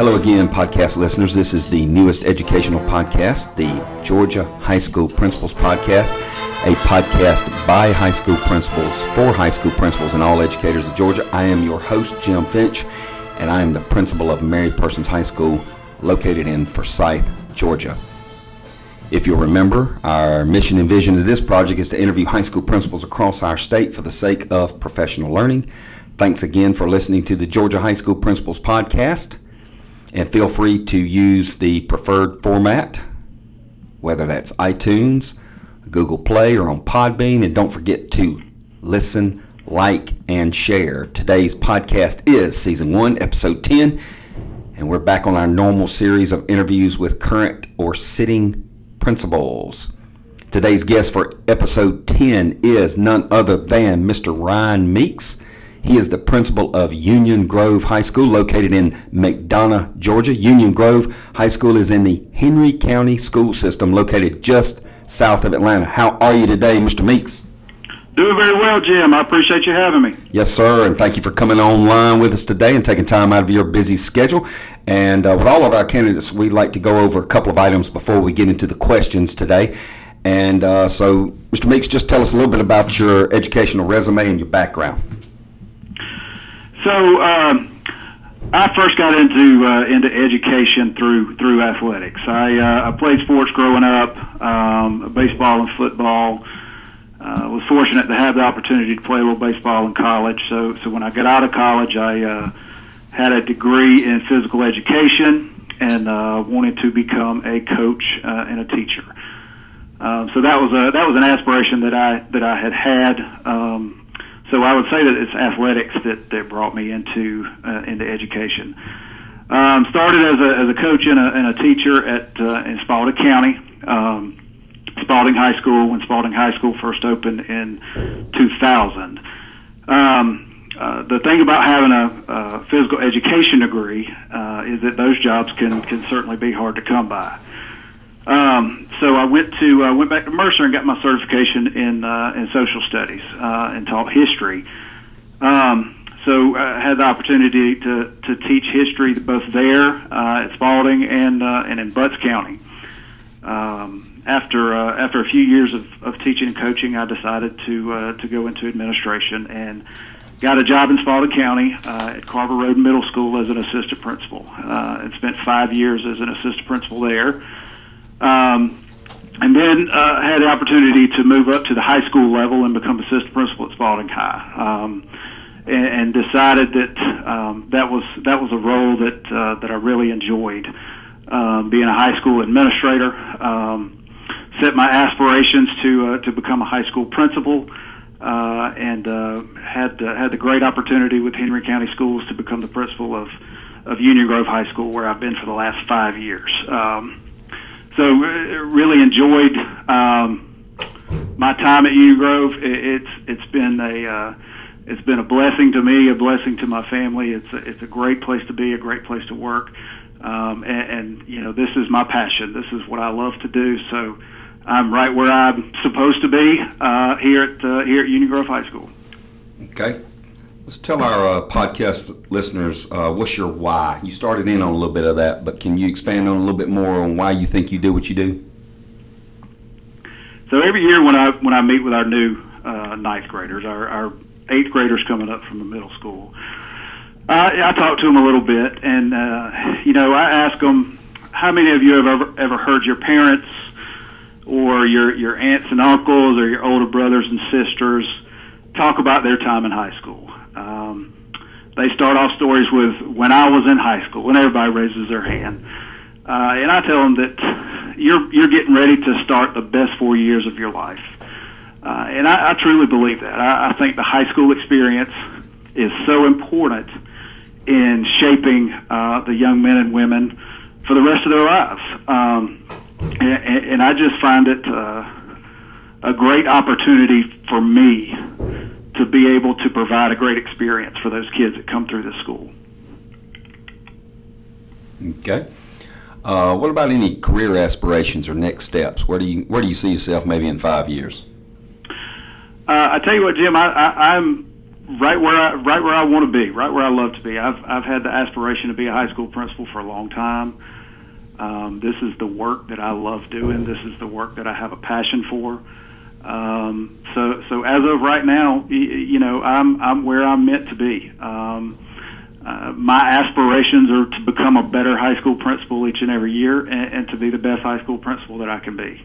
Hello again, podcast listeners. This is the newest educational podcast, the Georgia High School Principals Podcast, a podcast by high school principals for high school principals and all educators of Georgia. I am your host, Jim Finch, and I am the principal of Mary Persons High School located in Forsyth, Georgia. If you'll remember, our mission and vision of this project is to interview high school principals across our state for the sake of professional learning. Thanks again for listening to the Georgia High School Principals Podcast. And feel free to use the preferred format, whether that's iTunes, Google Play, or on Podbean. And don't forget to listen, like, and share. Today's podcast is Season 1, Episode 10. And we're back on our normal series of interviews with current or sitting principals. Today's guest for Episode 10 is none other than Mr. Ryan Meeks. He is the principal of Union Grove High School, located in McDonough, Georgia. Union Grove High School is in the Henry County school system, located just south of Atlanta. How are you today, Mr. Meeks? Doing very well, Jim. I appreciate you having me. Yes, sir, and thank you for coming online with us today and taking time out of your busy schedule. And uh, with all of our candidates, we'd like to go over a couple of items before we get into the questions today. And uh, so, Mr. Meeks, just tell us a little bit about your educational resume and your background. So um, I first got into uh, into education through through athletics. I, uh, I played sports growing up, um, baseball and football. Uh, was fortunate to have the opportunity to play a little baseball in college. So so when I got out of college, I uh, had a degree in physical education and uh, wanted to become a coach uh, and a teacher. Um, so that was a that was an aspiration that I that I had had. Um, so I would say that it's athletics that, that brought me into uh, into education. Um, started as a, as a coach and a, and a teacher at uh, in Spalding County, um, Spalding High School when Spalding High School first opened in 2000. Um, uh, the thing about having a, a physical education degree uh, is that those jobs can can certainly be hard to come by. Um, so I went to uh, went back to Mercer and got my certification in uh, in social studies uh, and taught history. Um, so I had the opportunity to to teach history both there uh, at Spalding and uh, and in Butts County. Um, after uh, after a few years of, of teaching and coaching, I decided to uh, to go into administration and got a job in Spalding County uh, at Carver Road Middle School as an assistant principal, uh, and spent five years as an assistant principal there. Um, and then uh, had the opportunity to move up to the high school level and become assistant principal at Spalding High. Um, and, and decided that um, that was that was a role that uh, that I really enjoyed. Um, being a high school administrator, um, set my aspirations to uh, to become a high school principal, uh, and uh, had uh, had the great opportunity with Henry County Schools to become the principal of of Union Grove High School, where I've been for the last five years. Um, so uh, really enjoyed um, my time at Union Grove. It, it's it's been a uh, it's been a blessing to me, a blessing to my family. It's a, it's a great place to be, a great place to work, um, and, and you know this is my passion. This is what I love to do. So I'm right where I'm supposed to be uh, here at uh, here at Union Grove High School. Okay. Let's tell our uh, podcast listeners uh, what's your why. You started in on a little bit of that, but can you expand on a little bit more on why you think you do what you do? So every year when I when I meet with our new uh, ninth graders, our, our eighth graders coming up from the middle school, uh, I talk to them a little bit, and uh, you know I ask them, how many of you have ever ever heard your parents or your your aunts and uncles or your older brothers and sisters talk about their time in high school? Um, they start off stories with when I was in high school, when everybody raises their hand. Uh, and I tell them that you're you're getting ready to start the best four years of your life, uh, and I, I truly believe that. I, I think the high school experience is so important in shaping uh, the young men and women for the rest of their lives. Um, and, and I just find it uh, a great opportunity for me to be able to provide a great experience for those kids that come through the school. Okay. Uh, what about any career aspirations or next steps? Where do you where do you see yourself maybe in five years? Uh, I tell you what, Jim, I, I'm right where I right where I want to be, right where I love to be. I've I've had the aspiration to be a high school principal for a long time. Um, this is the work that I love doing. This is the work that I have a passion for. Um, so so as of right now, you, know, I'm I'm where I'm meant to be. Um, uh, my aspirations are to become a better high school principal each and every year, and, and to be the best high school principal that I can be.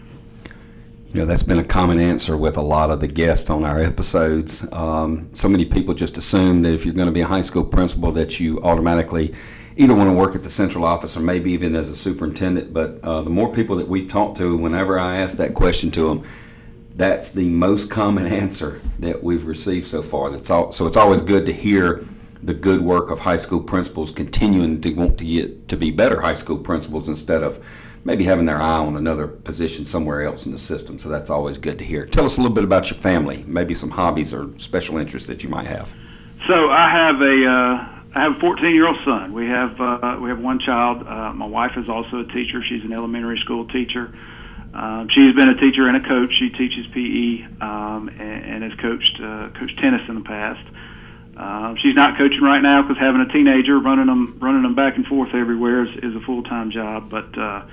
You know, that's been a common answer with a lot of the guests on our episodes. Um, so many people just assume that if you're going to be a high school principal, that you automatically either want to work at the central office or maybe even as a superintendent. But uh, the more people that we talk to, whenever I ask that question to them, that's the most common answer that we've received so far. That's all, so it's always good to hear the good work of high school principals continuing to want to get to be better high school principals instead of maybe having their eye on another position somewhere else in the system. So that's always good to hear. Tell us a little bit about your family, maybe some hobbies or special interests that you might have. So I have a uh, I have a 14 year old son. We have uh, we have one child. Uh, my wife is also a teacher. She's an elementary school teacher. Um, she's been a teacher and a coach. She teaches PE um, and, and has coached uh, coached tennis in the past. Uh, she's not coaching right now because having a teenager running them running them back and forth everywhere is, is a full time job. But uh,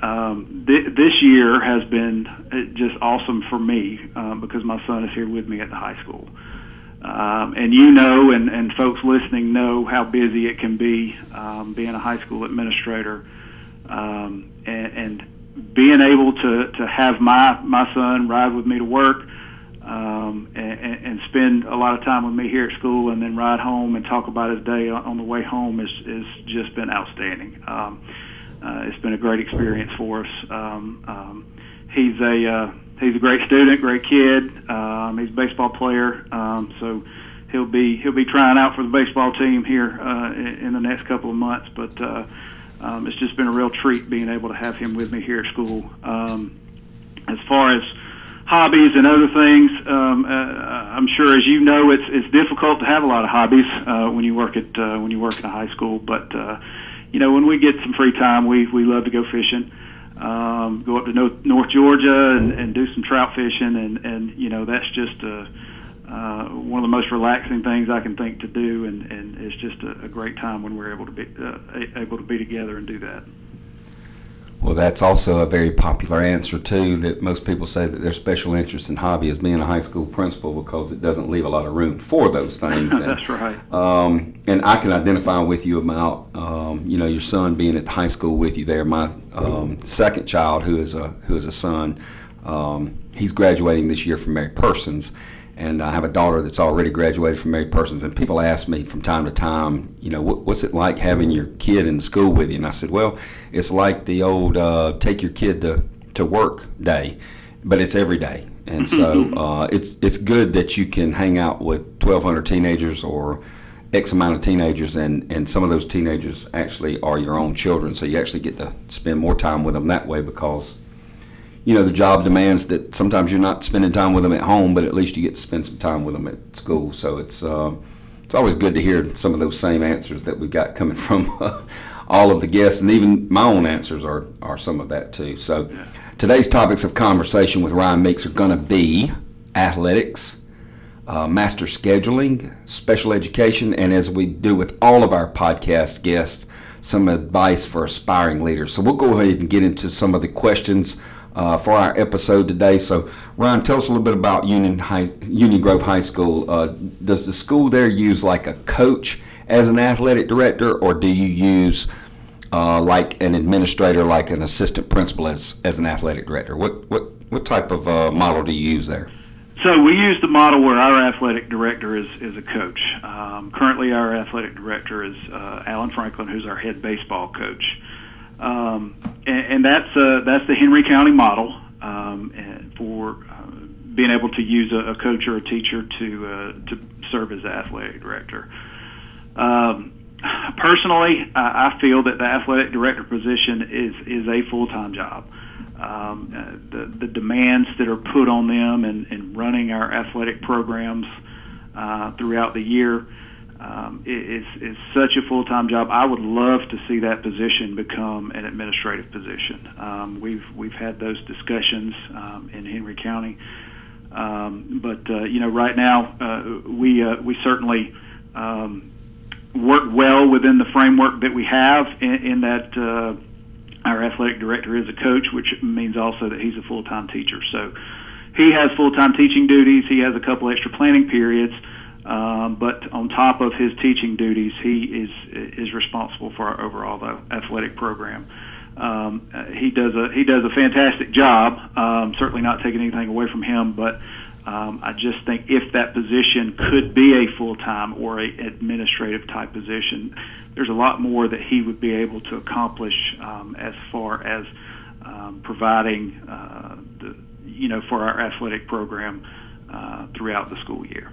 um, th- this year has been uh, just awesome for me um, because my son is here with me at the high school. Um, and you know, and, and folks listening know how busy it can be um, being a high school administrator, um, and, and being able to, to have my my son ride with me to work, um, and, and spend a lot of time with me here at school, and then ride home and talk about his day on the way home is is just been outstanding. Um, uh, it's been a great experience for us. Um, um, he's a uh, he's a great student, great kid. Um, he's a baseball player, um, so he'll be he'll be trying out for the baseball team here uh, in, in the next couple of months. But uh, um, it's just been a real treat being able to have him with me here at school. Um, as far as hobbies and other things, um, uh, I'm sure as you know, it's it's difficult to have a lot of hobbies uh, when you work at uh, when you work in a high school, but. Uh, you know, when we get some free time, we we love to go fishing. Um, go up to North, North Georgia and, and do some trout fishing, and and you know that's just a, uh, one of the most relaxing things I can think to do, and and it's just a, a great time when we're able to be uh, able to be together and do that. Well, that's also a very popular answer too. That most people say that their special interest and hobby is being a high school principal because it doesn't leave a lot of room for those things. And, that's right. Um, and I can identify with you about um, you know your son being at the high school with you there. My um, second child, who is a who is a son, um, he's graduating this year from Mary Persons, and I have a daughter that's already graduated from Mary Persons. And people ask me from time to time, you know, what, what's it like having your kid in school with you? And I said, well, it's like the old uh, take your kid to, to work day, but it's every day. And so uh, it's it's good that you can hang out with 1,200 teenagers or X amount of teenagers, and, and some of those teenagers actually are your own children. So you actually get to spend more time with them that way because you know the job demands that sometimes you're not spending time with them at home, but at least you get to spend some time with them at school. So it's uh, it's always good to hear some of those same answers that we got coming from uh, all of the guests, and even my own answers are are some of that too. So today's topics of conversation with Ryan Meeks are going to be athletics. Uh, master scheduling, special education, and as we do with all of our podcast guests, some advice for aspiring leaders. So we'll go ahead and get into some of the questions uh, for our episode today. So, Ryan, tell us a little bit about Union High, Union Grove High School. Uh, does the school there use like a coach as an athletic director, or do you use uh, like an administrator, like an assistant principal as as an athletic director? What what what type of uh, model do you use there? So we use the model where our athletic director is, is a coach. Um, currently, our athletic director is uh, Alan Franklin, who's our head baseball coach. Um, and, and that's uh, that's the Henry County model um, for uh, being able to use a, a coach or a teacher to uh, to serve as athletic director. Um, personally, I, I feel that the athletic director position is is a full time job. Um, uh, the the demands that are put on them and, and running our athletic programs uh, throughout the year um, is, is such a full-time job. I would love to see that position become an administrative position. Um, we've we've had those discussions um, in Henry County. Um, but uh, you know, right now uh, we uh, we certainly um, work well within the framework that we have in, in that uh, our athletic director is a coach, which means also that he's a full-time teacher. So he has full-time teaching duties. He has a couple extra planning periods. Um, but on top of his teaching duties, he is is responsible for our overall athletic program. Um, he does a he does a fantastic job. Um, certainly not taking anything away from him, but um, I just think if that position could be a full time or a administrative type position, there's a lot more that he would be able to accomplish um, as far as um, providing uh, the you know for our athletic program uh, throughout the school year.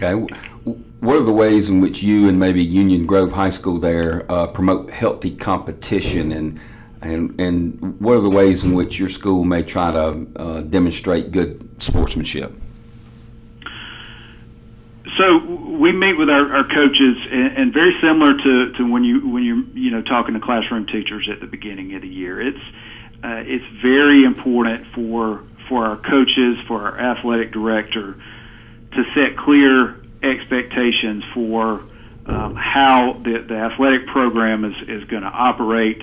Okay. What are the ways in which you and maybe Union Grove High School there uh, promote healthy competition and and and what are the ways in which your school may try to uh, demonstrate good sportsmanship? So we meet with our, our coaches, and, and, very similar to, to when you when you're you know talking to classroom teachers at the beginning of the year. It's uh, it's very important for for our coaches, for our athletic director, to set clear expectations for um, how the, the athletic program is, is going to operate,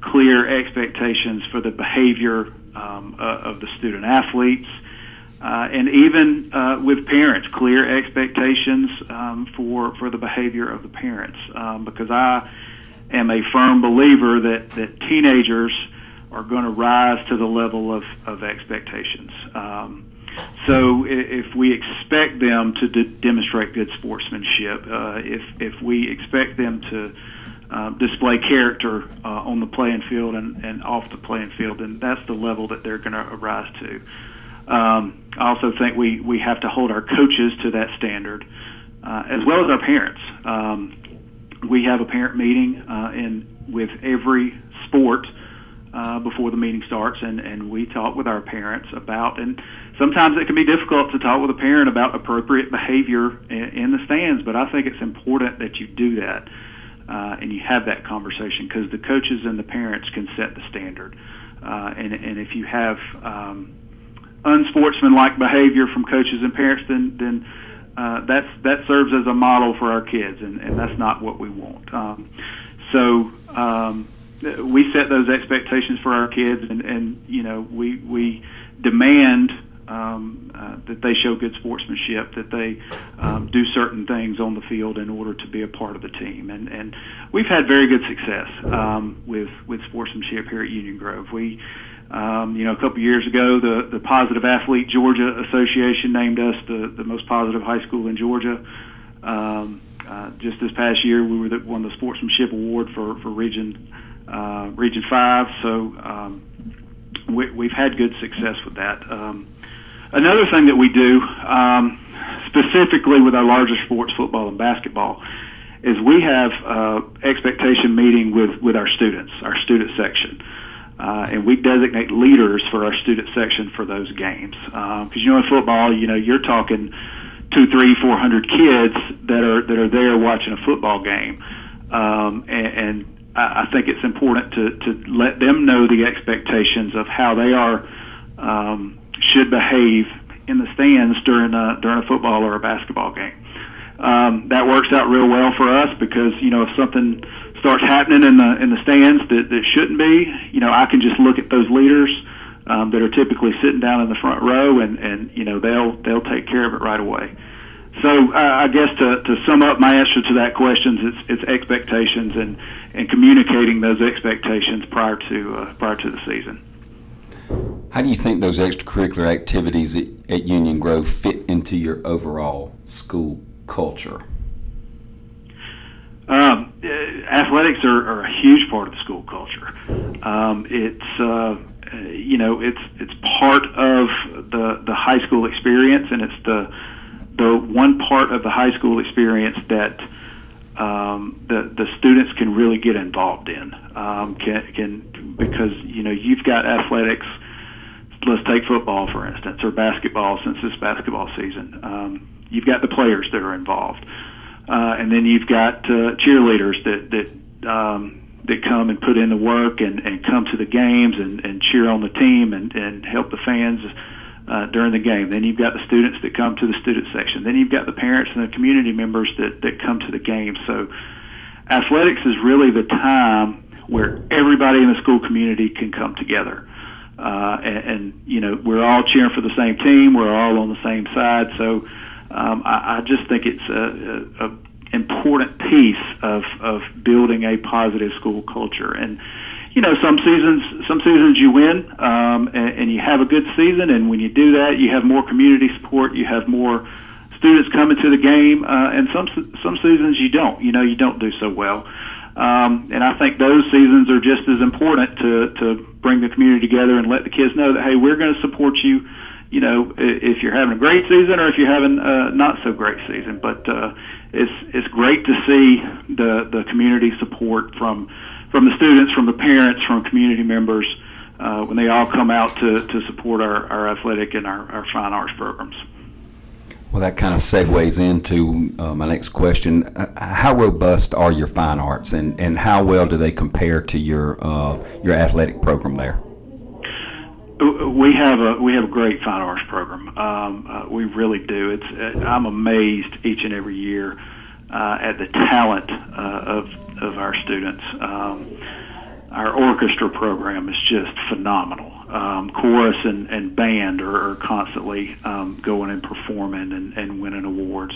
clear expectations for the behavior um, uh, of the student athletes, uh, and even uh, with parents, clear expectations um, for for the behavior of the parents. Um, because I am a firm believer that that teenagers are going to rise to the level of of expectations. Um, so if we expect them to d- demonstrate good sportsmanship, uh, if if we expect them to uh, display character uh, on the playing field and, and off the playing field, then that's the level that they're going to rise to. Um, I also think we, we have to hold our coaches to that standard, uh, as well as our parents. Um, we have a parent meeting uh, in with every sport uh, before the meeting starts, and, and we talk with our parents about and sometimes it can be difficult to talk with a parent about appropriate behavior in, in the stands, but I think it's important that you do that uh, and you have that conversation because the coaches and the parents can set the standard. Uh, and, and if you have um, unsportsmanlike behavior from coaches and parents, then then uh, that's that serves as a model for our kids, and, and that's not what we want. Um, so um, we set those expectations for our kids, and, and you know we we demand um, uh, that they show good sportsmanship, that they um, do certain things on the field in order to be a part of the team. And, and we've had very good success um, with with sportsmanship here at Union Grove. We, um, you know, a couple years ago, the the Positive Athlete Georgia Association named us the the most positive high school in Georgia. Um, uh, just this past year, we were the, won the sportsmanship award for for Region uh, Region Five. So. Um, we, we've had good success with that. Um, Another thing that we do, um, specifically with our larger sports, football and basketball, is we have uh, expectation meeting with, with our students, our student section. Uh, and we designate leaders for our student section for those games. Because um, you know, in football, you know, you're talking two, three, four hundred kids that are that are there watching a football game, um, and, and I think it's important to to let them know the expectations of how they are um, should behave in the stands during a during a football or a basketball game. Um, that works out real well for us because you know if something starts happening in the in the stands that, that shouldn't be, you know I can just look at those leaders um, that are typically sitting down in the front row and and you know they'll they'll take care of it right away. So uh, I guess to, to sum up my answer to that question, it's, it's expectations and, and communicating those expectations prior to uh, prior to the season. How do you think those extracurricular activities at, at Union Grove fit into your overall school culture? Um, uh, athletics are, are, a huge part of the school culture. Um, it's uh, you know it's it's part of the the high school experience, and it's the the one part of the high school experience that um, the the students can really get involved in. Um, can can because you know you've got athletics let's take football for instance, or basketball since this basketball season. Um, you've got the players that are involved, uh, and then you've got uh, cheerleaders that that um, that come and put in the work and, and come to the games and, and cheer on the team and, and help the fans uh, during the game. Then you've got the students that come to the student section. Then you've got the parents and the community members that, that come to the game. So athletics is really the time where everybody in the school community can come together. Uh, and, and, you know, we're all cheering for the same team. We're all on the same side. So um, I, I just think it's a, a, a important piece of, of building a positive school culture. And, you know, some seasons, some seasons you win, um, and, and you have a good season. And when you do that, you have more community support. You have more students coming to the game. Uh, and some some seasons you don't. You know, you don't do so well. Um, and I think those seasons are just as important to to bring the community together and let the kids know that hey, we're going to support you. You know, if you're having a great season or if you're having a not so great season. But uh, it's it's great to see the the community support from from the students, from the parents, from community members uh, when they all come out to, to support our, our athletic and our, our fine arts programs. Well, that kind of segues into uh, my next question. Uh, how robust are your fine arts, and, and how well do they compare to your uh, your athletic program there? We have a we have a great fine arts program. Um, uh, we really do. It's uh, I'm amazed each and every year uh, at the talent of of our students. Um, our orchestra program is just phenomenal. Um, chorus and, and band are, are constantly um, going and performing and, and winning awards.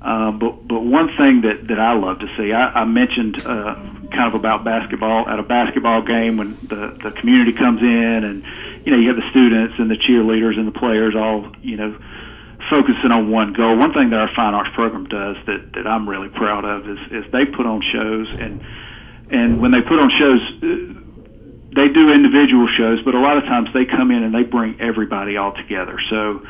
Um, but but one thing that, that I love to see, I, I mentioned uh, kind of about basketball at a basketball game when the the community comes in and you know you have the students and the cheerleaders and the players all you know focusing on one goal. One thing that our fine arts program does that, that I'm really proud of is, is they put on shows and and when they put on shows, uh, they do individual shows, but a lot of times they come in and they bring everybody all together. So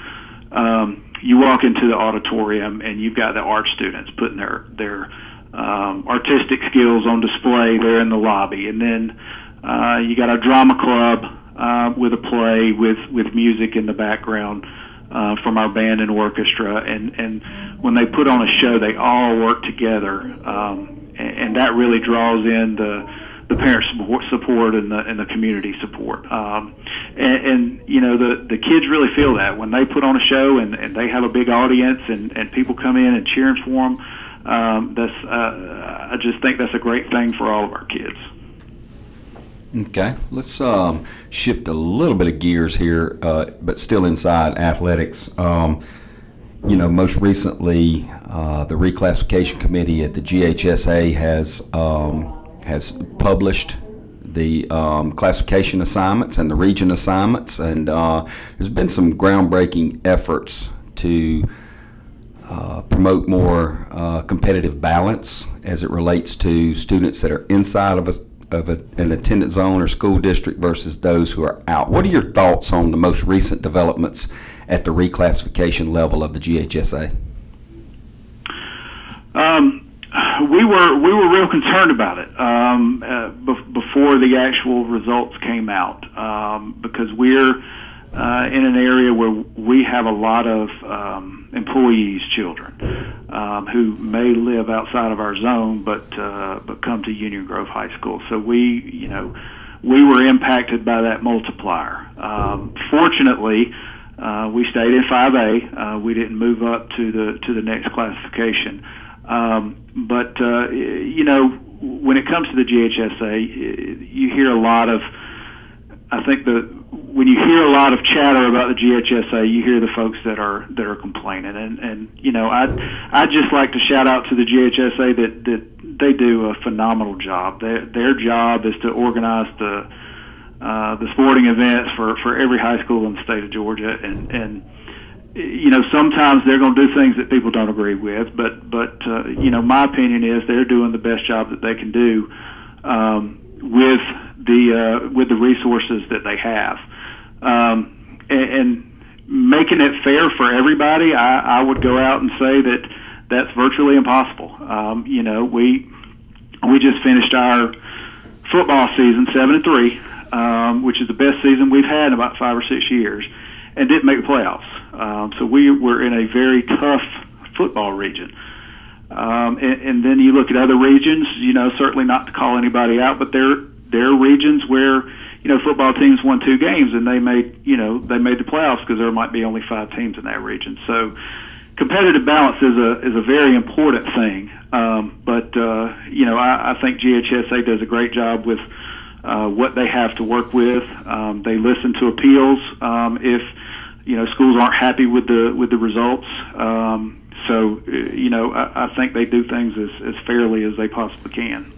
um, you walk into the auditorium and you've got the art students putting their their um, artistic skills on display there in the lobby, and then uh, you got a drama club uh, with a play with with music in the background uh, from our band and orchestra, and and when they put on a show, they all work together, um, and, and that really draws in the the parent support and the and the community support. Um, and, and you know the the kids really feel that when they put on a show and, and they have a big audience and and people come in and cheering for them. Um, that's uh, I just think that's a great thing for all of our kids. Okay, let's um, shift a little bit of gears here, uh, but still inside athletics. Um, you know, most recently, uh, the reclassification committee at the GHSA has um, has published the um, classification assignments and the region assignments, and uh, there's been some groundbreaking efforts to uh, promote more uh, competitive balance as it relates to students that are inside of a of a, an attendance zone or school district versus those who are out. What are your thoughts on the most recent developments at the reclassification level of the GHSA? Um, we were we were real concerned about it um, uh, be- before the actual results came out um, because we're uh, in an area where we have a lot of um, employees' children um, who may live outside of our zone, but uh, but come to Union Grove High School. So we, you know, we were impacted by that multiplier. Um, fortunately, uh, we stayed in 5A. Uh, we didn't move up to the to the next classification. Um, but uh, you know, when it comes to the GHSA, you hear a lot of. I think the when you hear a lot of chatter about the GHSA, you hear the folks that are that are complaining, and and you know I I just like to shout out to the GHSA that that they do a phenomenal job. Their their job is to organize the uh, the sporting events for for every high school in the state of Georgia, and and you know sometimes they're going to do things that people don't agree with, but but uh, you know my opinion is they're doing the best job that they can do. Um, with the uh, with the resources that they have um, and, and making it fair for everybody, I, I would go out and say that that's virtually impossible. Um, you know, we we just finished our football season seven and three, um, which is the best season we've had in about five or six years, and didn't make the playoffs. Um, so we were in a very tough football region. Um, and, and then you look at other regions. You know, certainly not to call anybody out, but there there are regions where you know, football teams won two games and they made, you know, they made the playoffs because there might be only five teams in that region. So competitive balance is a is a very important thing. Um, but uh, you know, I, I think GHSA does a great job with uh, what they have to work with. Um, they listen to appeals um, if you know schools aren't happy with the with the results. Um, so uh, you know, I, I think they do things as, as fairly as they possibly can.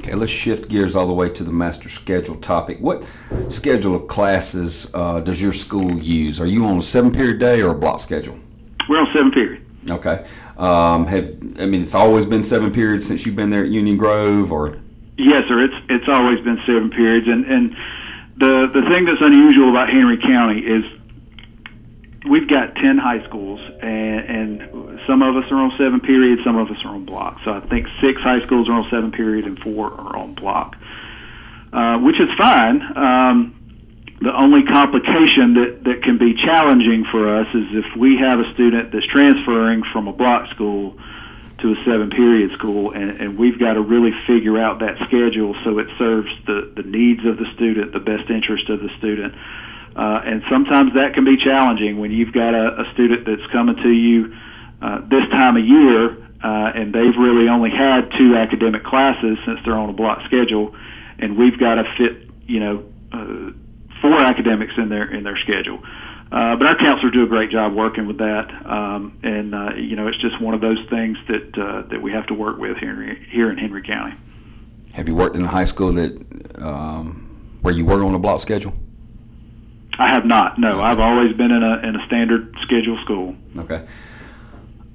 Okay, let's shift gears all the way to the master schedule topic. What schedule of classes uh, does your school use? Are you on a seven period day or a block schedule? We're on seven period. Okay. Um, have I mean it's always been seven periods since you've been there at Union Grove, or? Yes, sir. It's it's always been seven periods, and and the the thing that's unusual about Henry County is we've got ten high schools, and, and some of us are on seven periods, some of us are on block. So I think six high schools are on seven period, and four are on block, uh, which is fine. Um, the only complication that, that can be challenging for us is if we have a student that's transferring from a block school to a seven period school and, and we've got to really figure out that schedule so it serves the, the needs of the student, the best interest of the student. Uh, and sometimes that can be challenging when you've got a, a student that's coming to you uh, this time of year uh, and they've really only had two academic classes since they're on a block schedule and we've got to fit, you know, uh, four academics in their in their schedule. Uh, but our counselors do a great job working with that, um, and uh, you know it's just one of those things that uh, that we have to work with here here in Henry County. Have you worked in a high school that um, where you were on a block schedule? I have not. No, okay. I've always been in a in a standard schedule school. Okay.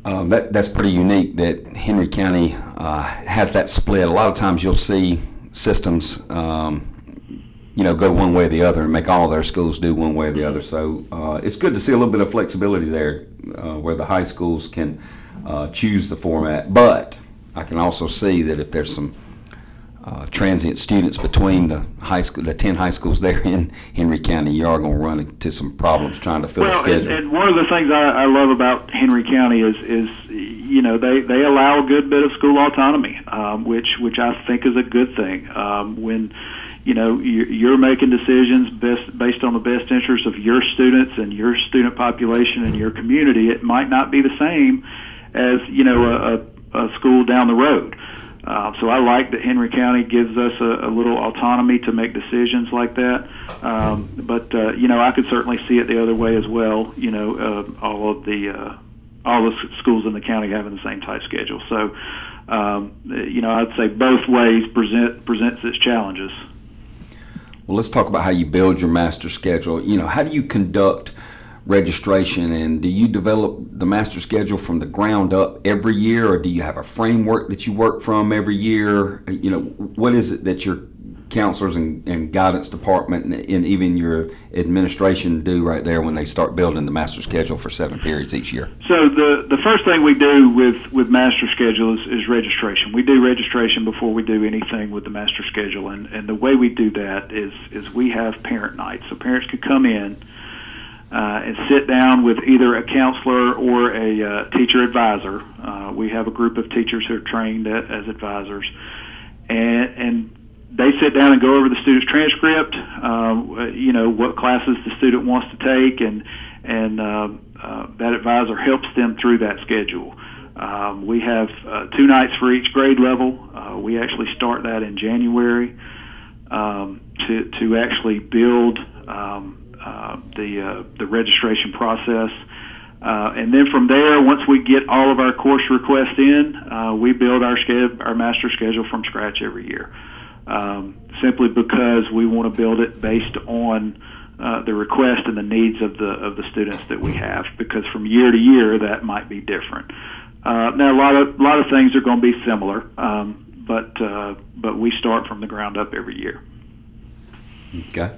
Um, that that's pretty unique that Henry County uh, has that split. A lot of times you'll see systems um, you know, go one way or the other and make all their schools do one way or the other. So uh, it's good to see a little bit of flexibility there uh, where the high schools can uh, choose the format. But I can also see that if there's some uh, transient students between the high school, the 10 high schools there in Henry County, you are going to run into some problems trying to fill well, a schedule. And, and one of the things I, I love about Henry County is, is you know, they, they allow a good bit of school autonomy, um, which, which I think is a good thing. Um, when, you know you're making decisions best based on the best interests of your students and your student population and your community. It might not be the same as you know a, a school down the road. Uh, so I like that Henry County gives us a, a little autonomy to make decisions like that. Um, but uh, you know, I could certainly see it the other way as well. You know, uh, all of the uh, all the schools in the county having the same type schedule. So, um, you know, I'd say both ways present presents its challenges. Well, let's talk about how you build your master schedule. You know, how do you conduct registration and do you develop the master schedule from the ground up every year or do you have a framework that you work from every year? You know, what is it that you're counselors and, and guidance department and, and, even your administration do right there when they start building the master schedule for seven periods each year? So the the first thing we do with with master schedule is, is registration. We do registration before we do anything with the master schedule, and and the way we do that is is we have parent nights, so parents could come in. Uh, and sit down with either a counselor or a uh, teacher advisor. Uh, we have a group of teachers who are trained as advisors, and, and they sit down and go over the student's transcript, uh, you know, what classes the student wants to take, and, and uh, uh, that advisor helps them through that schedule. Um, we have uh, two nights for each grade level. Uh, we actually start that in January um, to, to actually build um, the, uh, the registration process. Uh, and then from there, once we get all of our course requests in, uh, we build our, sched- our master schedule from scratch every year um, simply because we want to build it based on uh, the request and the needs of the of the students that we have. Because from year to year, that might be different. Uh, now, a lot of a lot of things are going to be similar, um, but uh, but we start from the ground up every year. Okay.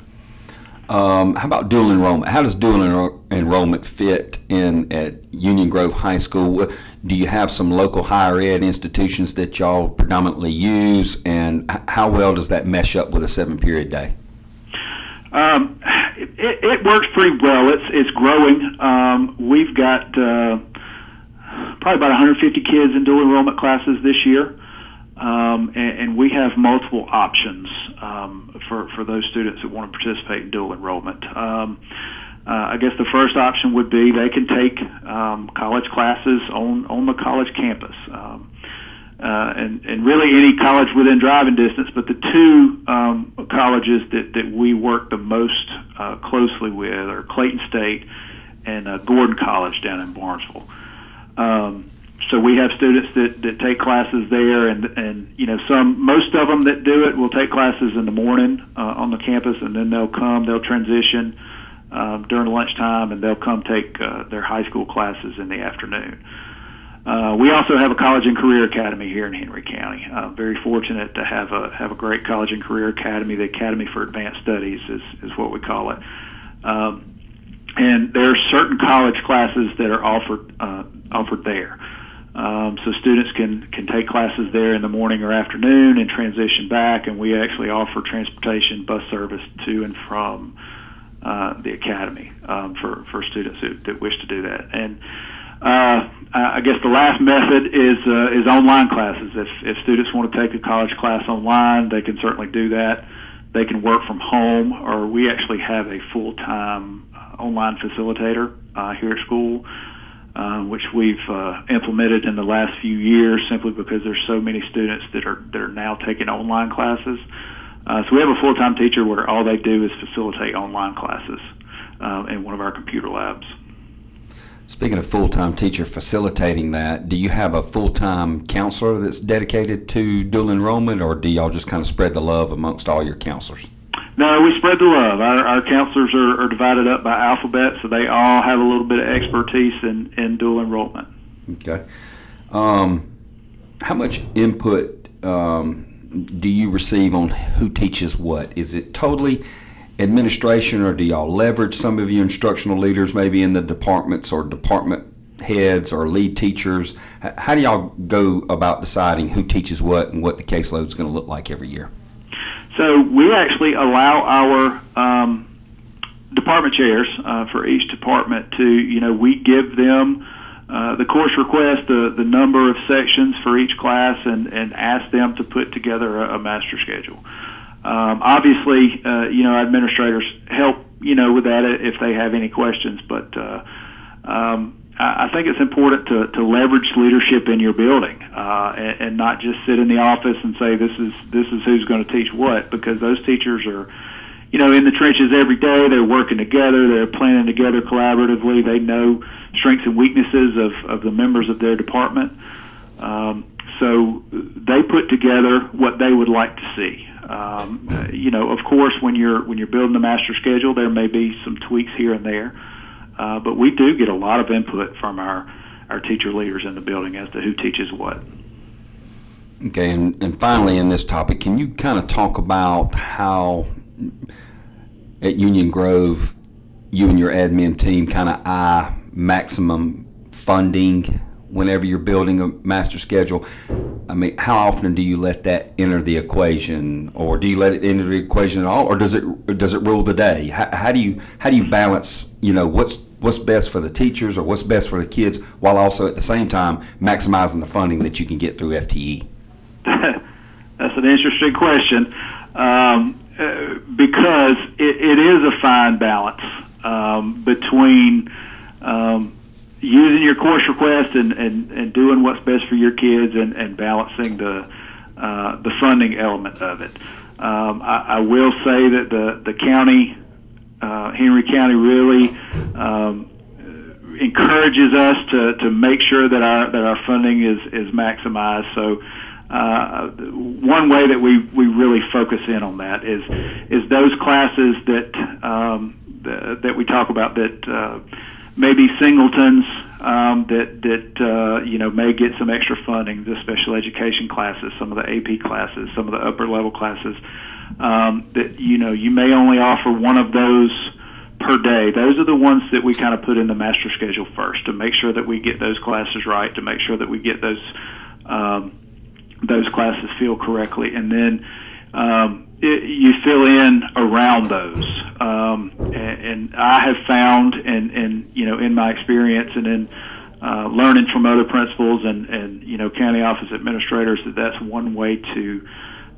Um, how about dual enrollment? How does dual enro- enrollment fit in at Union Grove High School? Do you have some local higher ed institutions that y'all predominantly use, and how well does that mesh up with a seven period day? Um, it, it, works pretty well. It's it's growing. Um, we've got uh, probably about 150 kids in dual enrollment classes this year. Um, and, and, we have multiple options um, for for those students that want to participate in dual enrollment. Um, uh, I guess the first option would be they can take um, college classes on on the college campus. Um, uh, and, and really any college within driving distance, but the two um, colleges that, that we work the most uh, closely with are Clayton State and uh, Gordon College down in Barnesville. Um, so we have students that, that take classes there, and and you know some most of them that do it will take classes in the morning uh, on the campus, and then they'll come, they'll transition um, during lunchtime, and they'll come take uh, their high school classes in the afternoon. Uh, we also have a college and career academy here in Henry County. Uh, very fortunate to have a have a great college and career academy. The Academy for Advanced Studies is is what we call it. Um, and there are certain college classes that are offered uh, offered there. Um, so students can can take classes there in the morning or afternoon and transition back. And we actually offer transportation bus service to and from uh, the academy um, for for students that, that wish to do that. And uh, I guess the last method is uh, is online classes. If if students want to take a college class online, they can certainly do that. They can work from home, or we actually have a full time online facilitator uh, here at school, uh, which we've uh, implemented in the last few years simply because there's so many students that are that are now taking online classes. Uh, so we have a full-time teacher where all they do is facilitate online classes uh, in one of our computer labs. Speaking of full-time teacher facilitating that, do you have a full-time counselor that's dedicated to dual enrollment, or do y'all just kind of spread the love amongst all your counselors? No, we spread the love. Our, our counselors are, are divided up by alphabet, so they all have a little bit of expertise in, in dual enrollment. Okay. Um, how much input um, do you receive on who teaches what? Is it totally administration, or do y'all leverage some of your instructional leaders, maybe in the departments or department heads or lead teachers? How do y'all go about deciding who teaches what and what the caseload is going to look like every year? So we actually allow our um, department chairs uh, for each department to, you know, we give them uh, the course request, the, the number of sections for each class, and, and ask them to put together a, a master schedule. Um, obviously, uh, you know, administrators help, you know, with that if they have any questions, but uh, um, I think it's important to, to leverage leadership in your building uh, and, and not just sit in the office and say this is this is who's going to teach what because those teachers are, you know, in the trenches every day. They're working together. They're planning together collaboratively. They know strengths and weaknesses of, of the members of their department. Um, so they put together what they would like to see. Um, you know, of course, when you're when you're building the master schedule, there may be some tweaks here and there. Uh, but we do get a lot of input from our, our teacher leaders in the building as to who teaches what. Okay, and, and finally, in this topic, can you kind of talk about how at Union Grove you and your admin team kind of eye maximum funding whenever you're building a master schedule, I mean, how often do you let that enter the equation, or do you let it enter the equation at all, or does it does it rule the day? How, how do you how do you balance, you know, what's what's best for the teachers or what's best for the kids, while also at the same time maximizing the funding that you can get through FTE? That's an interesting question um, uh, because it, it is a fine balance um, between um, using your course request and, and, and doing what's best for your kids and, and balancing the uh, the funding element of it. Um, I, I will say that the the county, uh, Henry County, really um, encourages us to, to make sure that our that our funding is is maximized. So. Uh, one way that we, we really focus in on that is is those classes that um, the, that we talk about that uh, maybe singletons um, that that uh, you know may get some extra funding, the special education classes, some of the AP classes, some of the upper level classes. Um, that you know you may only offer one of those per day. Those are the ones that we kind of put in the master schedule first to make sure that we get those classes right, to make sure that we get those um, those classes filled correctly, and then um, it, you fill in around those. Um, and, and I have found, and, and you know, in my experience and in uh, learning from other principals and, and you know county office administrators that that's one way to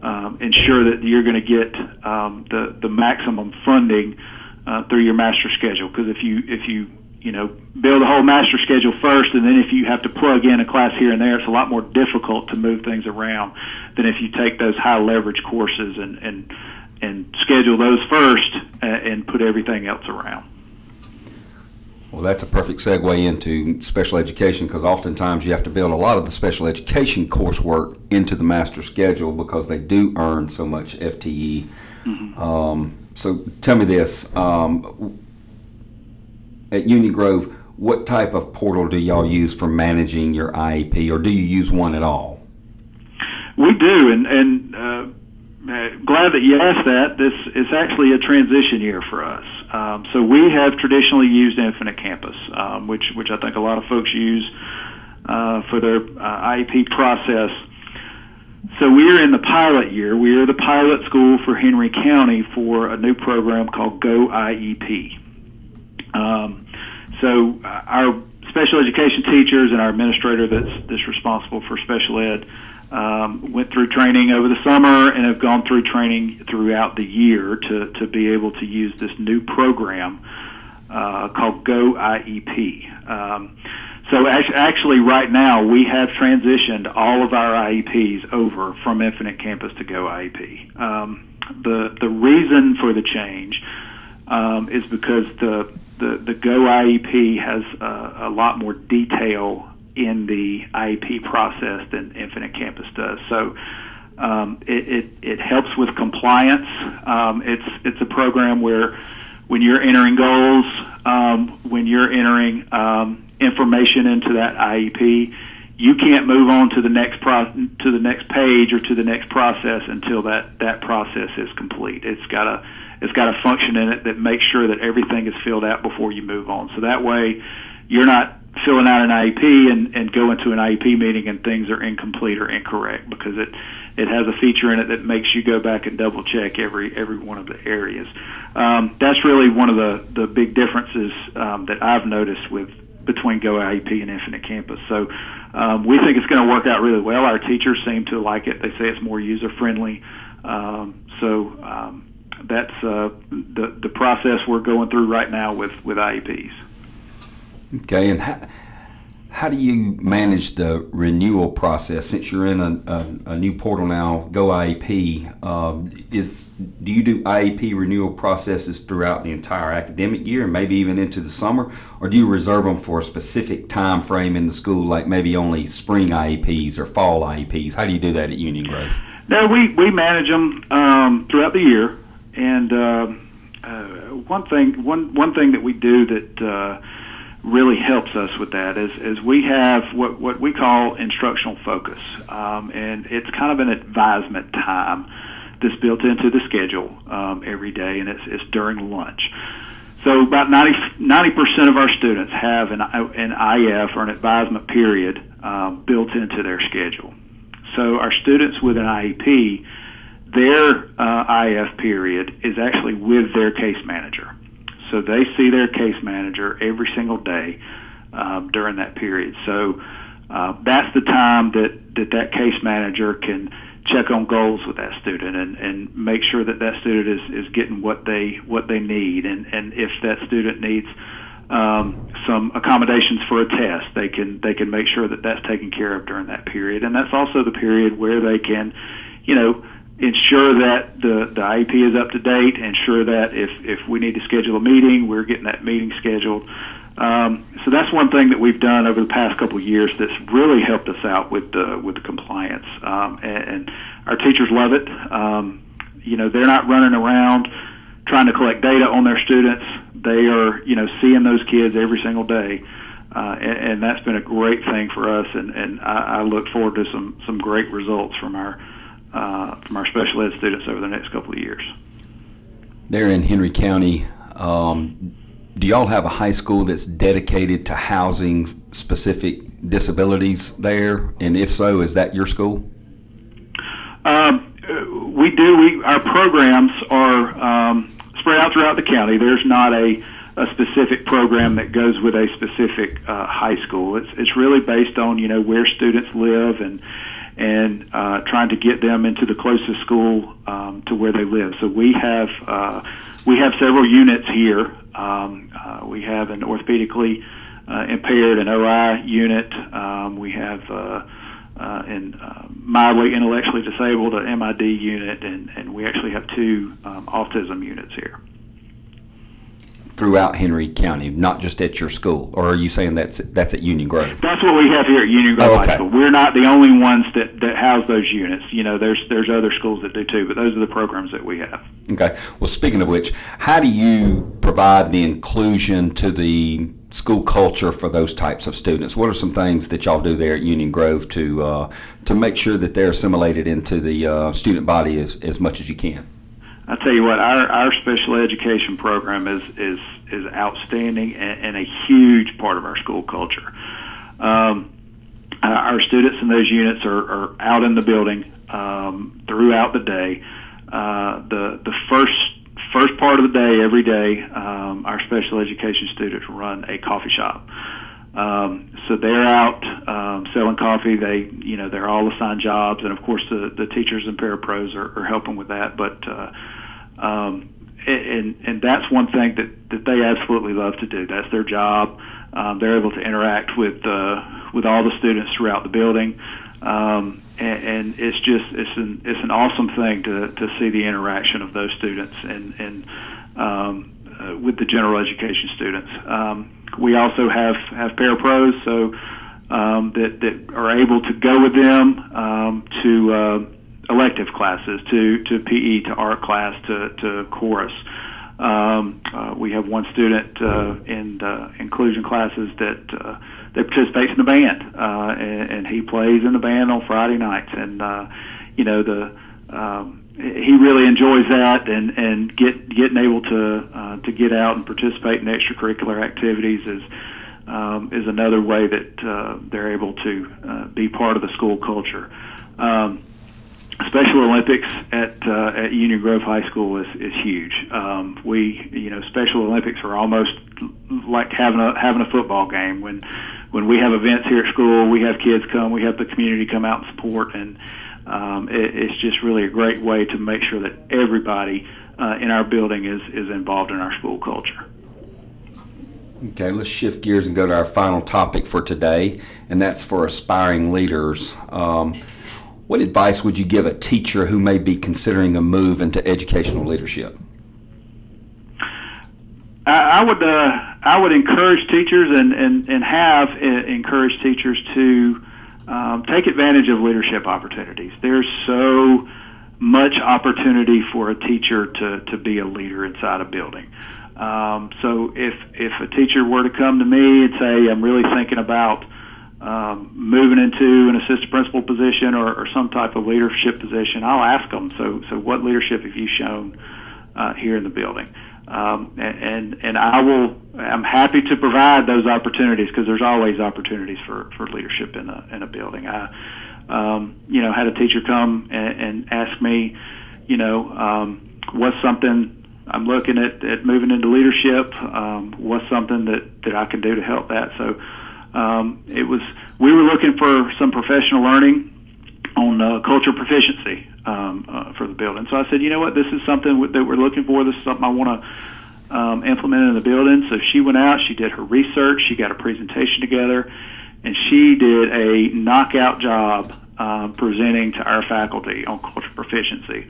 um, ensure that you're going to get um, the the maximum funding uh, through your master schedule. Because if you if you you know build a whole master schedule first, and then if you have to plug in a class here and there, it's a lot more difficult to move things around than if you take those high leverage courses and and and schedule those first uh, and put everything else around. Well, that's a perfect segue into special education because oftentimes you have to build a lot of the special education coursework into the master schedule because they do earn so much FTE. Mm-hmm. Um, so tell me this um, at Union Grove, what type of portal do y'all use for managing your IEP, or do you use one at all? We do, and, and uh, glad that you asked that. This is actually a transition year for us. Um, so we have traditionally used Infinite Campus, um, which which I think a lot of folks use uh, for their uh, IEP process. So we are in the pilot year. We are the pilot school for Henry County for a new program called Go IEP. Um, so uh, our special education teachers and our administrator that's that's responsible for special ed um, went through training over the summer and have gone through training throughout the year to, to be able to use this new program uh, called Go IEP. Um, so actually, right now, we have transitioned all of our IEPs over from Infinite Campus to Go IEP. Um, the the reason for the change um, is because the, the the Go IEP has a, a lot more detail in the IEP process than Infinite Campus does. So um, it, it, it, helps with compliance. Um, it's it's a program where when you're entering goals, um, when you're entering um, information into that IEP, you can't move on to the next pro- to the next page or to the next process until that that process is complete. It's got a it's got a function in it that makes sure that everything is filled out before you move on. So that way, you're not filling out an IEP and, and go into an IEP meeting and things are incomplete or incorrect because it it has a feature in it that makes you go back and double check every every one of the areas. Um, that's really one of the the big differences um, that I've noticed with between Go IEP and Infinite Campus. So um, we think it's going to work out really well. Our teachers seem to like it. They say it's more user friendly. Um, so um, that's uh, the the process we're going through right now with with IEPs. Okay, and how, how do you manage the renewal process since you're in a, a, a new portal now, Go IEP? Um, is do you do IEP renewal processes throughout the entire academic year and maybe even into the summer, or do you reserve them for a specific time frame in the school, like maybe only spring IEPs or fall IEPs? How do you do that at Union Grove? No, we we manage them um, throughout the year, and uh, uh, one thing one one thing that we do that uh, really helps us with that is, is we have what, what we call instructional focus. Um, and it's kind of an advisement time that's built into the schedule um, every day, and it's, it's during lunch. So about 90 percent of our students have an, an IF or an advisement period um, built into their schedule. So our students with an IEP, their uh, IF period is actually with their case manager. So they see their case manager every single day um, during that period. So uh, that's the time that, that that case manager can check on goals with that student and, and make sure that that student is, is getting what they what they need. And, and if that student needs um, some accommodations for a test, they can they can make sure that that's taken care of during that period. And that's also the period where they can, you know, ensure that the, the IEP is up to date, ensure that if, if we need to schedule a meeting, we're getting that meeting scheduled. Um, so that's one thing that we've done over the past couple of years that's really helped us out with the, with the compliance. Um, and, and our teachers love it. Um, you know, they're not running around trying to collect data on their students. They are, you know, seeing those kids every single day. Uh, and, and that's been a great thing for us, and, and I, I look forward to some, some great results from our uh, from our special ed students over the next couple of years. There in Henry County, um, do y'all have a high school that's dedicated to housing specific disabilities there? And if so, is that your school? Um, we do. We our programs are um, spread out throughout the county. There's not a, a specific program that goes with a specific uh, high school. It's it's really based on you know where students live and and uh, trying to get them into the closest school um, to where they live. So we have uh, we have several units here. Um, uh, we have an orthopedically uh, impaired, an OI unit. Um, we have uh, uh, an uh, mildly intellectually disabled, an MID unit, and, and we actually have two um, autism units here throughout Henry County, not just at your school? Or are you saying that's that's at Union Grove? That's what we have here at Union Grove oh, okay. High School. We're not the only ones that, that house those units. You know, there's there's other schools that do too, but those are the programs that we have. Okay. Well, speaking of which, how do you provide the inclusion to the school culture for those types of students? What are some things that y'all do there at Union Grove to uh, to make sure that they're assimilated into the uh, student body as, as much as you can? I tell you what, our our special education program is is is outstanding and, and a huge part of our school culture. Um, our students in those units are, are out in the building um, throughout the day. Uh, the the first first part of the day every day, um, our special education students run a coffee shop. Um, so they're out um, selling coffee. They, you know, they're all assigned jobs, and of course the the teachers and parapros are, are helping with that. But uh, um, and and that's one thing that that they absolutely love to do. That's their job. Um, they're able to interact with uh, with all the students throughout the building, um, and, and it's just it's an it's an awesome thing to to see the interaction of those students and and um, uh, with the general education students. Um, we also have have parapros, so um, that that are able to go with them um, to. Uh, elective classes, to, to PE, to art class, to, to chorus. Um, uh, we have one student uh, in uh, inclusion classes that uh, that participates in the band, uh, and, and he plays in the band on Friday nights. And uh, you know the um, he really enjoys that, and and get getting able to uh, to get out and participate in extracurricular activities is. Um, is another way that uh, they're able to uh, be part of the school culture. Um, Special Olympics at uh, at Union Grove High School is is huge. Um, we you know Special Olympics are almost like having a having a football game. When when we have events here at school, we have kids come, we have the community come out and support, and um, it, it's just really a great way to make sure that everybody uh, in our building is is involved in our school culture. Okay, let's shift gears and go to our final topic for today, and that's for aspiring leaders. Um, what advice would you give a teacher who may be considering a move into educational leadership? I, would uh, I would encourage teachers and and and have uh, encouraged teachers to um, take advantage of leadership opportunities. There's so much opportunity for a teacher to to be a leader inside a building. Um, so if if a teacher were to come to me and say, "I'm really thinking about um, moving into an assistant principal position or, or some type of leadership position, I'll ask them. So, so what leadership have you shown uh, here in the building? Um, and and I will. I'm happy to provide those opportunities because there's always opportunities for, for leadership in a in a building. I, um, you know, had a teacher come and, and ask me, you know, um, what's something I'm looking at, at moving into leadership? Um, what's something that that I can do to help that? So um, it was we were looking for some professional learning on uh, culture proficiency um, uh, for the building. So I said, you know what, this is something that we're looking for. This is something I want to um, implement in the building. So she went out, she did her research, she got a presentation together, and she did a knockout job uh, presenting to our faculty on culture proficiency.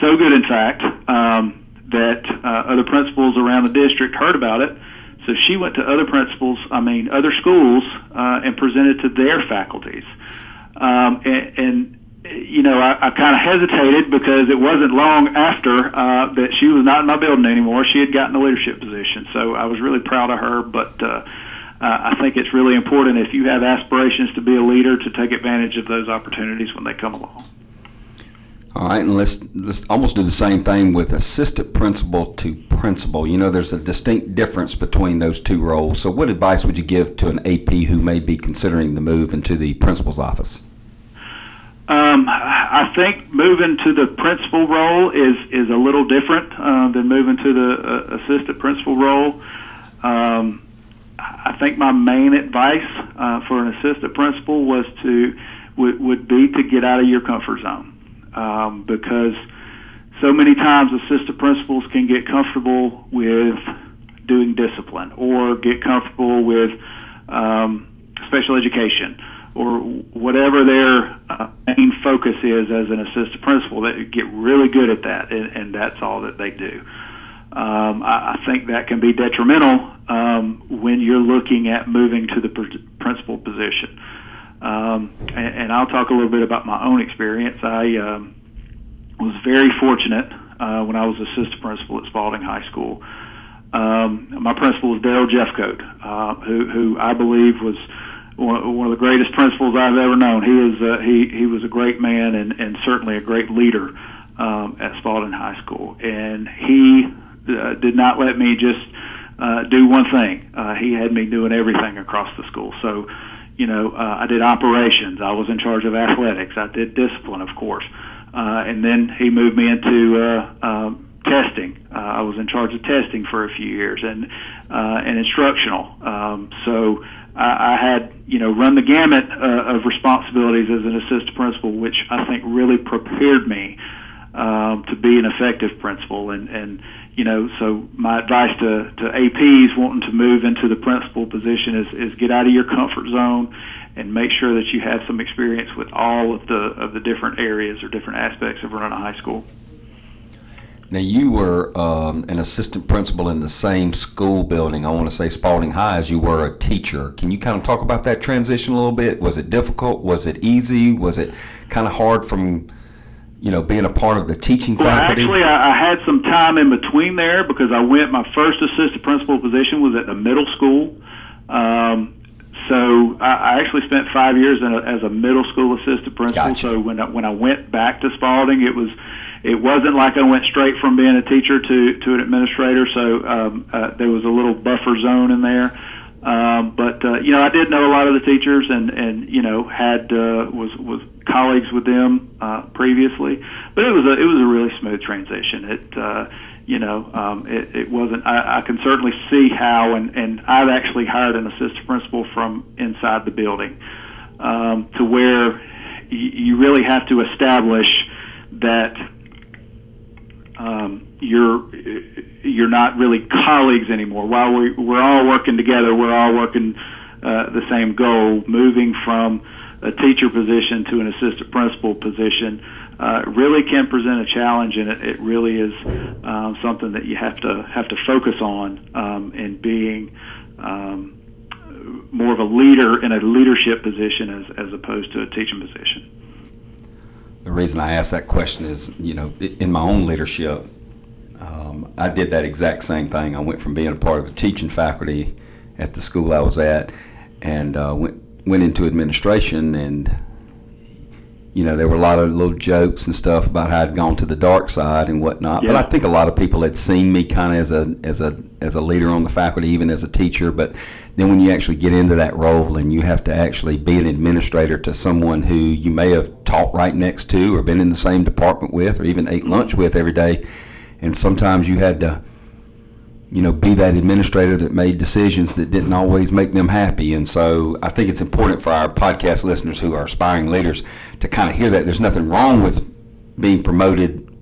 So good, in fact, um, that uh, other principals around the district heard about it so she went to other principals, I mean, other schools, uh, and presented to their faculties. Um, and, and you know, I, I kind of hesitated because it wasn't long after uh, that she was not in my building anymore. She had gotten a leadership position, so I was really proud of her. But uh, I think it's really important if you have aspirations to be a leader to take advantage of those opportunities when they come along. All right, and let's let's almost do the same thing with assistant principal to principal. You know, there's a distinct difference between those two roles. So, what advice would you give to an AP who may be considering the move into the principal's office? Um, I think moving to the principal role is is a little different uh, than moving to the uh, assistant principal role. Um, I think my main advice uh, for an assistant principal was to would, would be to get out of your comfort zone um, because so many times assistant principals can get comfortable with doing discipline or get comfortable with um, special education or whatever their uh, main focus is as an assistant principal. They get really good at that, and, and that's all that they do. Um, I, I think that can be detrimental um, when you're looking at moving to the pr- principal position. Um, and, and I'll talk a little bit about my own experience. I um, was very fortunate uh, when I was assistant principal at Spalding High School. Um, my principal was Daryl Jeffcoat, uh, who, who I believe was one, of the greatest principals I've ever known. He is uh, he he was a great man and and certainly a great leader um, at Spalding High School, and he uh, did not let me just uh, do one thing. Uh, he had me doing everything across the school. So, you know, uh, I did operations. I was in charge of athletics. I did discipline, of course, uh, and then he moved me into uh, um, testing. Uh, I was in charge of testing for a few years and uh, and instructional. Um, so I, I had you know run the gamut uh, of responsibilities as an assistant principal, which I think really prepared me um, to be an effective principal. And and you know so my advice to to APs wanting to move into the principal position is is get out of your comfort zone and make sure that you have some experience with all of the of the different areas or different aspects of running a high school. Now, you were um, an assistant principal in the same school building, I want to say Spalding High, as you were a teacher. Can you kind of talk about that transition a little bit? Was it difficult? Was it easy? Was it kind of hard from, you know, being a part of the teaching well, faculty? Actually, I, I had some time in between there because I went, my first assistant principal position was at the middle school. Um, so I, I actually spent five years in a, as a middle school assistant principal. Gotcha. So when I, when I went back to Spalding, it was it wasn't like I went straight from being a teacher to to an administrator. So um, uh, there was a little buffer zone in there. Um, but uh, you know, I did know a lot of the teachers, and and you know, had uh, was was colleagues with them uh, previously. But it was a it was a really smooth transition. It uh, you know, um, it, it wasn't. I, I can certainly see how, and and I've actually hired an assistant principal from inside the building um, to where you, you really have to establish that um, you're you're not really colleagues anymore. While we we're all working together, we're all working uh, the same goal, moving from a teacher position to an assistant principal position. Uh, really can present a challenge, and it, it really is um, something that you have to have to focus on um, in being um, more of a leader in a leadership position as as opposed to a teaching position. The reason I ask that question is, you know, in my own leadership, um, I did that exact same thing. I went from being a part of the teaching faculty at the school I was at, and uh, went went into administration and you know, there were a lot of little jokes and stuff about how I'd gone to the dark side and whatnot. Yeah. But I think a lot of people had seen me kind of as a as a as a leader on the faculty, even as a teacher. But then when you actually get into that role and you have to actually be an administrator to someone who you may have taught right next to, or been in the same department with, or even ate lunch with every day, and sometimes you had to you know, be that administrator that made decisions that didn't always make them happy. And so I think it's important for our podcast listeners who are aspiring leaders to kind of hear that. There's nothing wrong with being promoted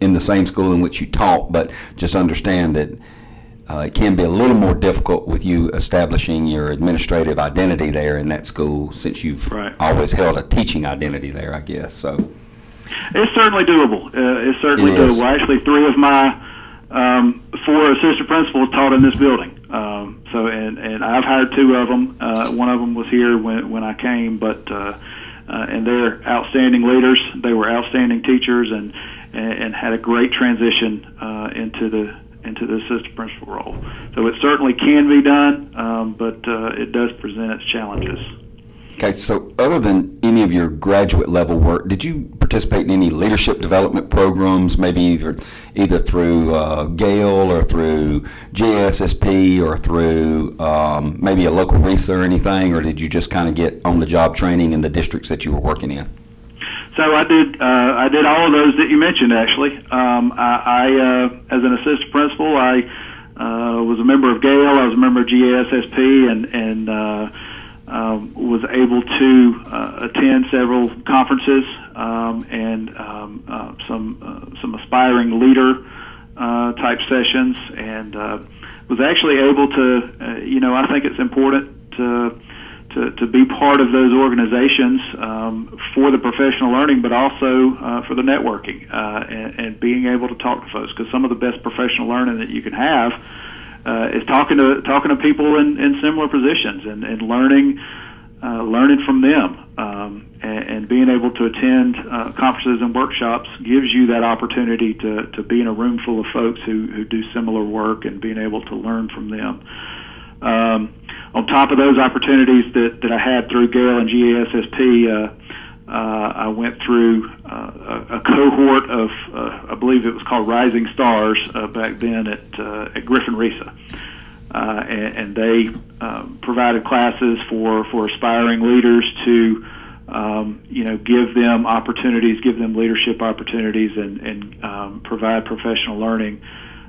in the same school in which you taught, but just understand that uh, it can be a little more difficult with you establishing your administrative identity there in that school since you've right. always held a teaching identity there, I guess. So it's certainly doable. Uh, it's certainly it doable. Actually, three of my um, four assistant principals taught in this building. Um, so, and, and I've hired two of them. Uh, one of them was here when, when I came, but, uh, uh, and they're outstanding leaders. They were outstanding teachers and, and, and had a great transition, uh, into the, into the assistant principal role. So it certainly can be done, um, but, uh, it does present its challenges. Okay, so other than any of your graduate level work, did you participate in any leadership development programs, maybe either either through uh, GAEL or through GASSP or through um, maybe a local RESA or anything, or did you just kind of get on the job training in the districts that you were working in? So I did. Uh, I did all of those that you mentioned. Actually, um, I, I uh, as an assistant principal, I uh, was a member of GAEL. I was a member of GASSP, and and uh, um, was able to uh, attend several conferences um, and um, uh, some uh, some aspiring leader uh, type sessions, and uh, was actually able to. Uh, you know, I think it's important to. To, to be part of those organizations um, for the professional learning, but also uh, for the networking uh, and, and being able to talk to folks. Because some of the best professional learning that you can have uh, is talking to talking to people in, in similar positions and, and learning uh, learning from them um, and, and being able to attend uh, conferences and workshops gives you that opportunity to, to be in a room full of folks who, who do similar work and being able to learn from them. Um, on top of those opportunities that, that I had through GAEL and GASSP, uh, uh, I went through uh, a, a cohort of, uh, I believe it was called Rising Stars back then at, uh, at Griffin RESA. Uh, and, and they um, provided classes for, for aspiring leaders to, um, you know, give them opportunities, give them leadership opportunities, and, and um, provide professional learning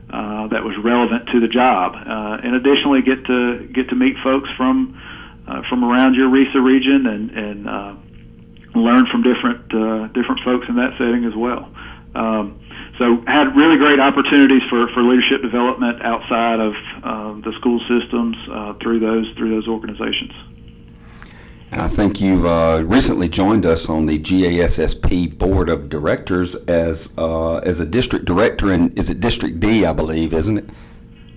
uh, that was relevant to the job. Uh, and additionally, get to get to meet folks from uh, from around your RESA region and and learn from different uh, different folks in that setting as well. Um, so had really great opportunities for, for leadership development outside of um, the school systems uh, through those through those organizations. And I think you've uh, recently joined us on the GASSP board of directors as uh, as a district director, and is it District D, I believe, isn't it?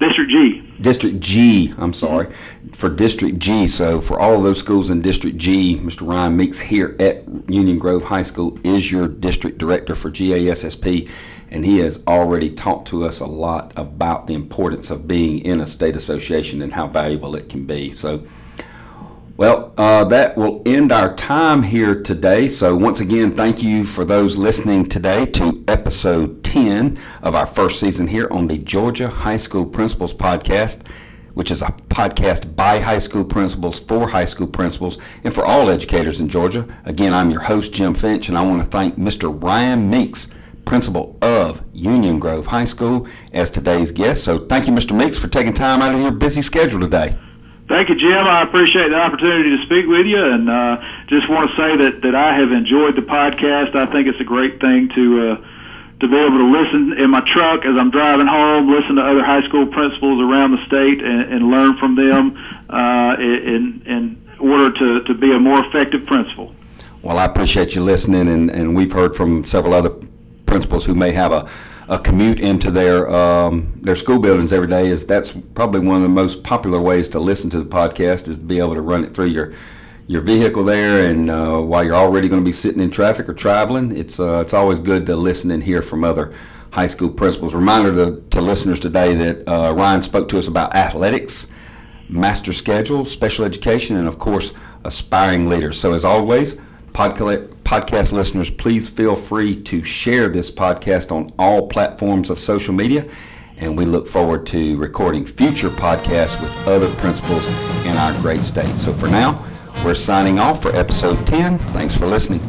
District G. District G, I'm sorry, for District G. So for all of those schools in District G, Mr. Ryan Meeks here at Union Grove High School is your district director for GASSP, and he has already talked to us a lot about the importance of being in a state association and how valuable it can be. So. Well, uh, that will end our time here today. So, once again, thank you for those listening today to episode 10 of our first season here on the Georgia High School Principals Podcast, which is a podcast by high school principals for high school principals and for all educators in Georgia. Again, I'm your host, Jim Finch, and I want to thank Mr. Ryan Meeks, principal of Union Grove High School, as today's guest. So, thank you, Mr. Meeks, for taking time out of your busy schedule today. Thank you, Jim. I appreciate the opportunity to speak with you, and uh, just want to say that, that I have enjoyed the podcast. I think it's a great thing to uh, to be able to listen in my truck as I'm driving home, listen to other high school principals around the state, and, and learn from them uh, in in order to, to be a more effective principal. Well, I appreciate you listening, and, and we've heard from several other principals who may have a a commute into their um, their school buildings every day is that's probably one of the most popular ways to listen to the podcast is to be able to run it through your your vehicle there and uh, while you're already going to be sitting in traffic or traveling it's uh, it's always good to listen and hear from other high school principals. Reminder to, to listeners today that uh, Ryan spoke to us about athletics master schedule special education and of course aspiring leaders. So as always podcast listeners, please feel free to share this podcast on all platforms of social media. And we look forward to recording future podcasts with other principals in our great state. So for now, we're signing off for episode 10. Thanks for listening.